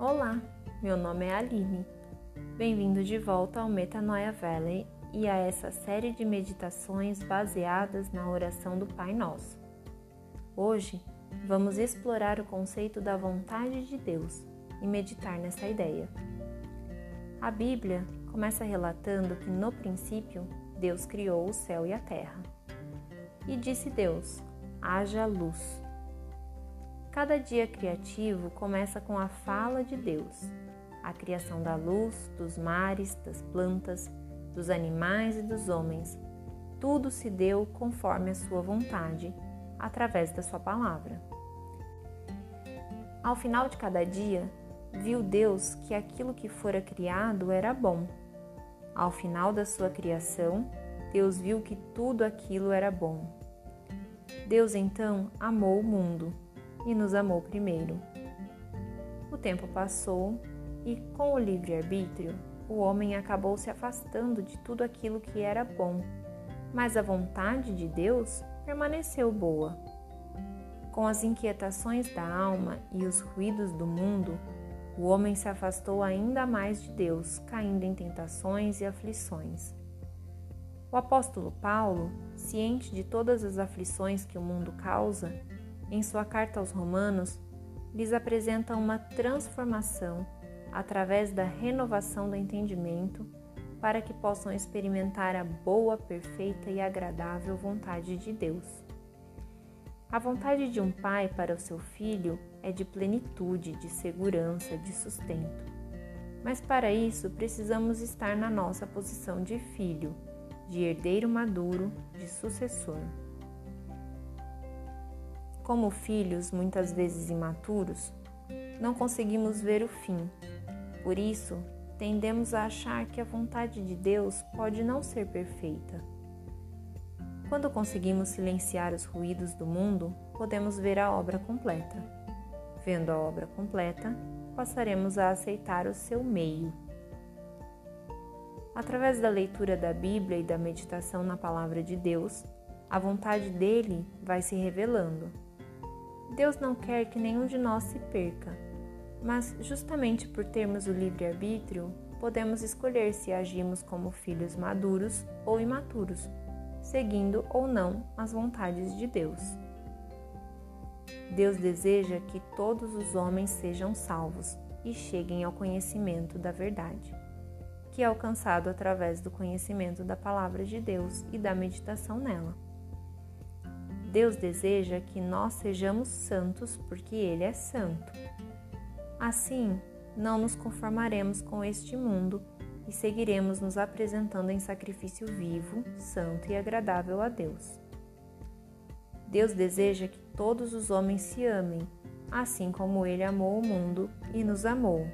Olá, meu nome é Aline. Bem-vindo de volta ao Metanoia Valley e a essa série de meditações baseadas na oração do Pai Nosso. Hoje vamos explorar o conceito da vontade de Deus e meditar nessa ideia. A Bíblia começa relatando que no princípio Deus criou o céu e a terra. E disse Deus: haja luz. Cada dia criativo começa com a fala de Deus, a criação da luz, dos mares, das plantas, dos animais e dos homens. Tudo se deu conforme a sua vontade, através da sua palavra. Ao final de cada dia, viu Deus que aquilo que fora criado era bom. Ao final da sua criação, Deus viu que tudo aquilo era bom. Deus então amou o mundo e nos amou primeiro. O tempo passou e, com o livre-arbítrio, o homem acabou se afastando de tudo aquilo que era bom, mas a vontade de Deus permaneceu boa. Com as inquietações da alma e os ruídos do mundo, o homem se afastou ainda mais de Deus, caindo em tentações e aflições. O apóstolo Paulo, ciente de todas as aflições que o mundo causa, em sua carta aos Romanos, lhes apresenta uma transformação através da renovação do entendimento para que possam experimentar a boa, perfeita e agradável vontade de Deus. A vontade de um pai para o seu filho é de plenitude, de segurança, de sustento. Mas para isso precisamos estar na nossa posição de filho, de herdeiro maduro, de sucessor. Como filhos, muitas vezes imaturos, não conseguimos ver o fim. Por isso, tendemos a achar que a vontade de Deus pode não ser perfeita. Quando conseguimos silenciar os ruídos do mundo, podemos ver a obra completa. Vendo a obra completa, passaremos a aceitar o seu meio. Através da leitura da Bíblia e da meditação na Palavra de Deus, a vontade dele vai se revelando Deus não quer que nenhum de nós se perca, mas justamente por termos o livre-arbítrio, podemos escolher se agimos como filhos maduros ou imaturos, seguindo ou não as vontades de Deus. Deus deseja que todos os homens sejam salvos e cheguem ao conhecimento da verdade, que é alcançado através do conhecimento da palavra de Deus e da meditação nela. Deus deseja que nós sejamos santos porque Ele é santo. Assim, não nos conformaremos com este mundo e seguiremos nos apresentando em sacrifício vivo, santo e agradável a Deus. Deus deseja que todos os homens se amem, assim como Ele amou o mundo e nos amou.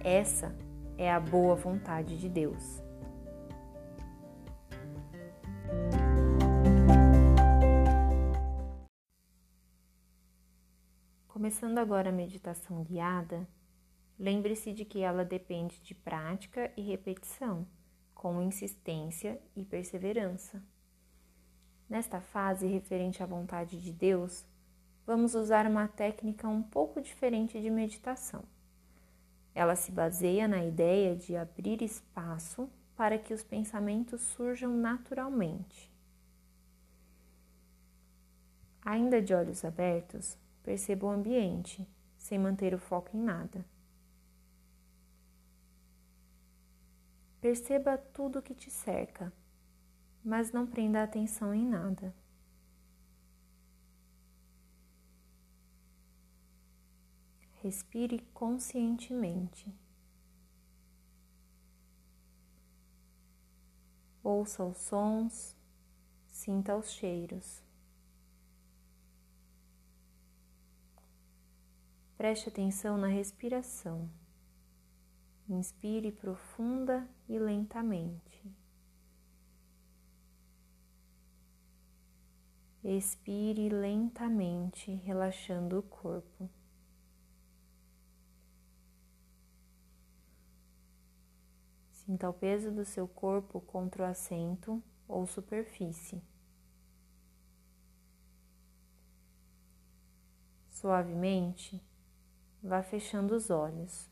Essa é a boa vontade de Deus. Começando agora a meditação guiada, lembre-se de que ela depende de prática e repetição, com insistência e perseverança. Nesta fase referente à vontade de Deus, vamos usar uma técnica um pouco diferente de meditação. Ela se baseia na ideia de abrir espaço para que os pensamentos surjam naturalmente. Ainda de olhos abertos, Perceba o ambiente, sem manter o foco em nada. Perceba tudo que te cerca, mas não prenda atenção em nada. Respire conscientemente. Ouça os sons, sinta os cheiros. Preste atenção na respiração. Inspire profunda e lentamente. Expire lentamente, relaxando o corpo. Sinta o peso do seu corpo contra o assento ou superfície. Suavemente, vá fechando os olhos.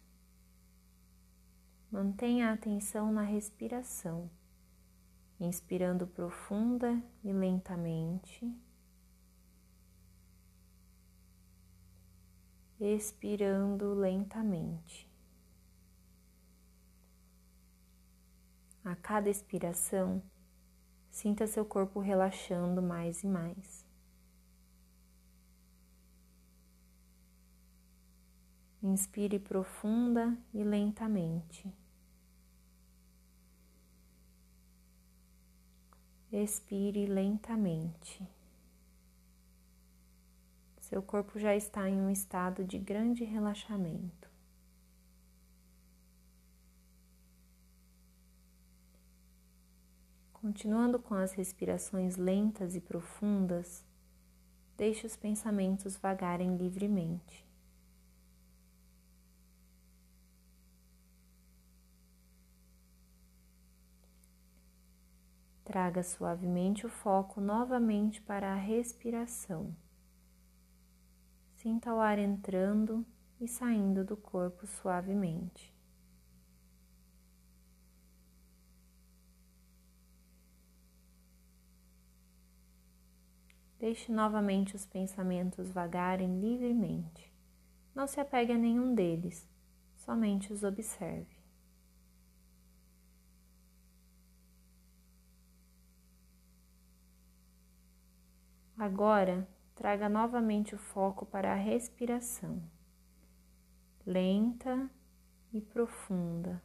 Mantenha a atenção na respiração, inspirando profunda e lentamente, expirando lentamente. A cada expiração, sinta seu corpo relaxando mais e mais. Inspire profunda e lentamente. Expire lentamente. Seu corpo já está em um estado de grande relaxamento. Continuando com as respirações lentas e profundas, deixe os pensamentos vagarem livremente. Traga suavemente o foco novamente para a respiração. Sinta o ar entrando e saindo do corpo suavemente. Deixe novamente os pensamentos vagarem livremente. Não se apegue a nenhum deles, somente os observe. Agora, traga novamente o foco para a respiração, lenta e profunda.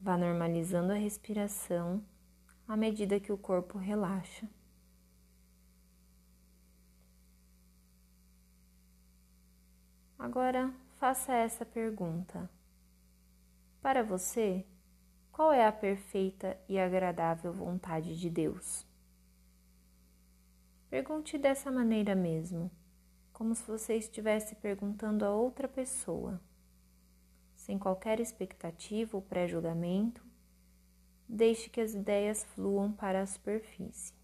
Vá normalizando a respiração à medida que o corpo relaxa. Agora faça essa pergunta. Para você, qual é a perfeita e agradável vontade de Deus? Pergunte dessa maneira mesmo, como se você estivesse perguntando a outra pessoa, sem qualquer expectativa ou pré-julgamento, deixe que as ideias fluam para a superfície.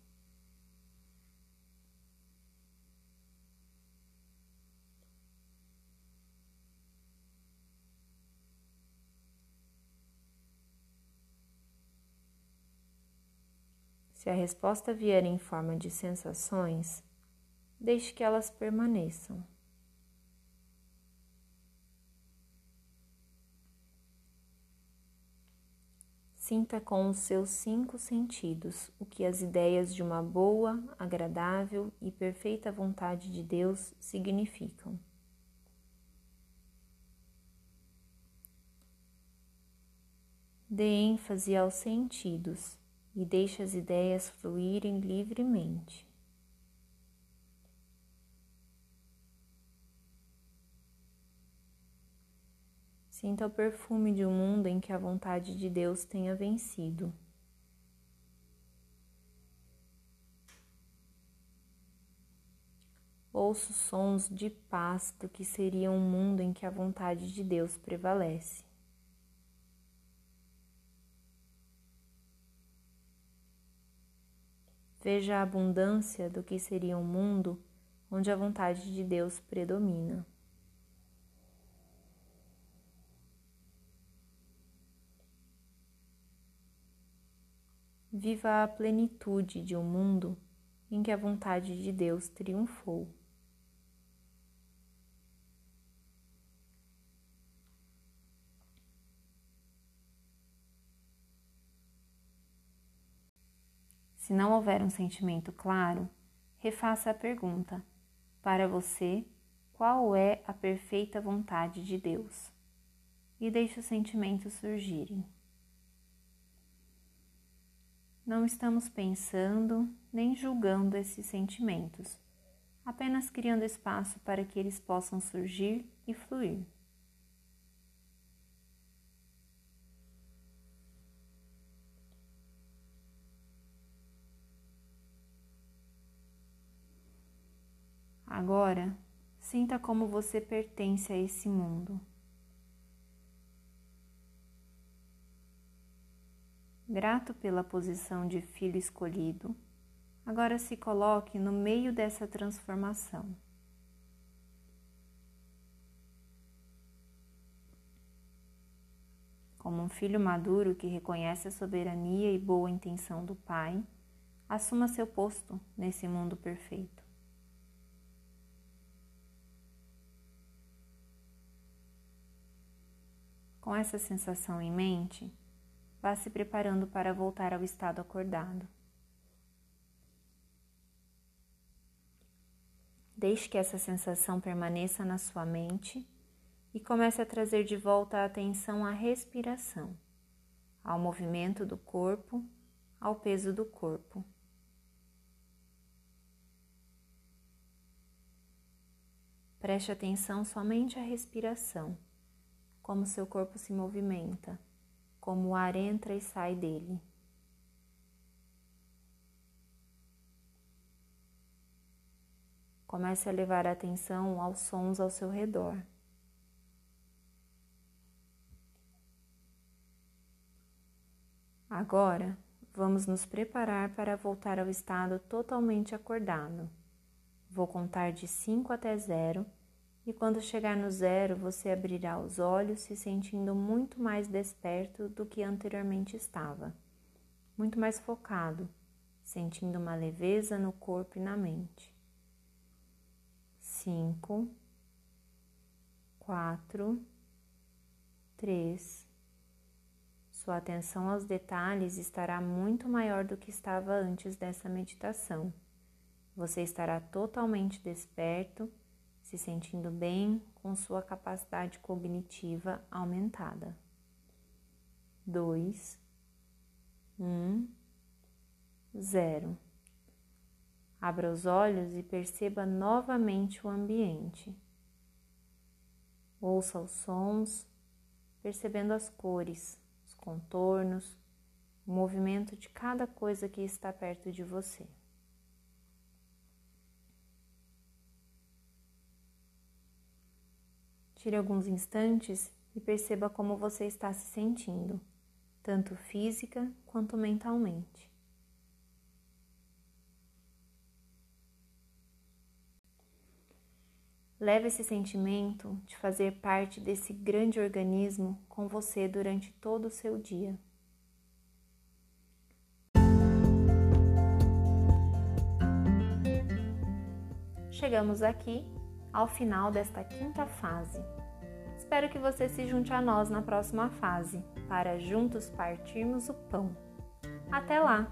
Se a resposta vier em forma de sensações, deixe que elas permaneçam. Sinta com os seus cinco sentidos o que as ideias de uma boa, agradável e perfeita vontade de Deus significam. Dê ênfase aos sentidos e deixe as ideias fluírem livremente. Sinta o perfume de um mundo em que a vontade de Deus tenha vencido. Ouço sons de paz do que seria um mundo em que a vontade de Deus prevalece. Veja a abundância do que seria um mundo onde a vontade de Deus predomina. Viva a plenitude de um mundo em que a vontade de Deus triunfou. Se não houver um sentimento claro, refaça a pergunta: Para você, qual é a perfeita vontade de Deus? E deixe os sentimentos surgirem. Não estamos pensando nem julgando esses sentimentos, apenas criando espaço para que eles possam surgir e fluir. Agora, sinta como você pertence a esse mundo. Grato pela posição de filho escolhido, agora se coloque no meio dessa transformação. Como um filho maduro que reconhece a soberania e boa intenção do Pai, assuma seu posto nesse mundo perfeito. Com essa sensação em mente, vá se preparando para voltar ao estado acordado. Deixe que essa sensação permaneça na sua mente e comece a trazer de volta a atenção à respiração, ao movimento do corpo, ao peso do corpo. Preste atenção somente à respiração, como seu corpo se movimenta, como o ar entra e sai dele. Comece a levar atenção aos sons ao seu redor. Agora, vamos nos preparar para voltar ao estado totalmente acordado. Vou contar de 5 até 0 e quando chegar no zero, você abrirá os olhos se sentindo muito mais desperto do que anteriormente estava, muito mais focado, sentindo uma leveza no corpo e na mente. 5, 4, 3, sua atenção aos detalhes estará muito maior do que estava antes dessa meditação. Você estará totalmente desperto, se sentindo bem com sua capacidade cognitiva aumentada. 2, 1, 0. Abra os olhos e perceba novamente o ambiente. Ouça os sons, percebendo as cores contornos, o movimento de cada coisa que está perto de você. Tire alguns instantes e perceba como você está se sentindo, tanto física quanto mentalmente. Leve esse sentimento de fazer parte desse grande organismo com você durante todo o seu dia. Chegamos aqui ao final desta quinta fase. Espero que você se junte a nós na próxima fase, para juntos partirmos o pão. Até lá!